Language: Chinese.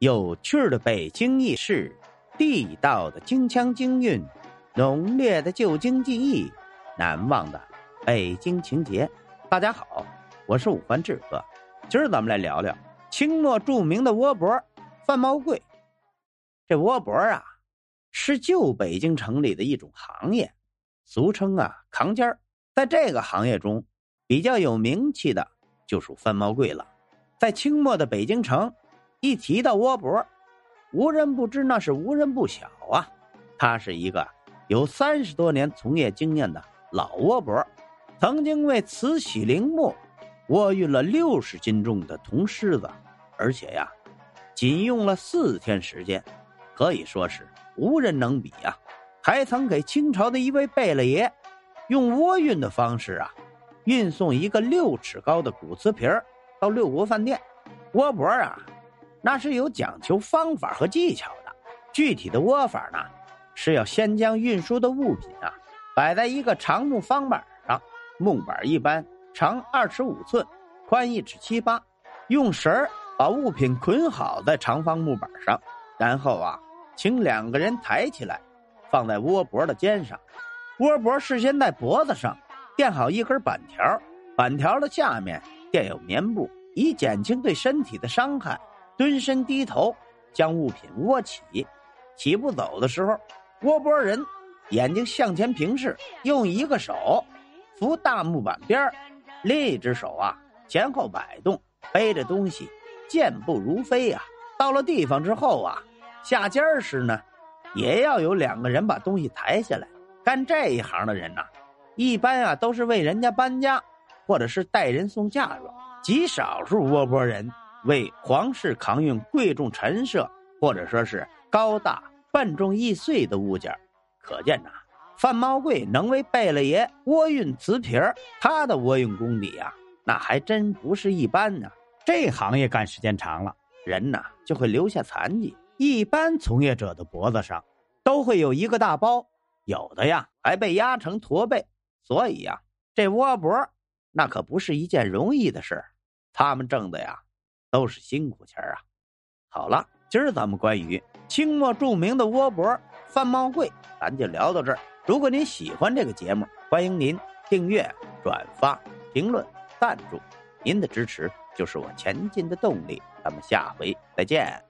有趣的北京轶事，地道的京腔京韵，浓烈的旧京记忆，难忘的北京情节。大家好，我是五环志哥，今儿咱们来聊聊清末著名的窝脖范茂贵。这窝脖啊，是旧北京城里的一种行业，俗称啊扛尖儿。在这个行业中，比较有名气的就属范茂贵了。在清末的北京城，一提到窝脖，无人不知，那是无人不晓啊。他是一个有三十多年从业经验的老窝脖，曾经为慈禧陵墓窝运了六十斤重的铜狮子，而且呀，仅用了四天时间，可以说是无人能比呀。还曾给清朝的一位贝勒爷用窝运的方式啊，运送一个六尺高的骨瓷瓶儿。到六国饭店，窝脖啊，那是有讲求方法和技巧的。具体的窝法呢，是要先将运输的物品啊摆在一个长木方板上，木板一般长二尺五寸，宽一尺七八，用绳把物品捆好在长方木板上，然后啊，请两个人抬起来，放在窝脖的肩上。窝脖事先在脖子上垫好一根板条，板条的下面。垫有棉布，以减轻对身体的伤害。蹲身低头，将物品窝起。起步走的时候，窝脖人眼睛向前平视，用一个手扶大木板边另一只手啊前后摆动，背着东西健步如飞呀。到了地方之后啊，下尖时呢，也要有两个人把东西抬下来。干这一行的人呐，一般啊都是为人家搬家。或者是带人送嫁妆，极少数窝脖人为皇室扛运贵重陈设，或者说是高大笨重易碎的物件。可见呐，范茂贵能为贝勒爷窝运瓷瓶他的窝运功底呀，那还真不是一般呢。这行业干时间长了，人呐就会留下残疾。一般从业者的脖子上都会有一个大包，有的呀还被压成驼背。所以呀，这窝脖。那可不是一件容易的事他们挣的呀，都是辛苦钱啊。好了，今儿咱们关于清末著名的窝脖范茂贵，咱就聊到这儿。如果您喜欢这个节目，欢迎您订阅、转发、评论、赞助，您的支持就是我前进的动力。咱们下回再见。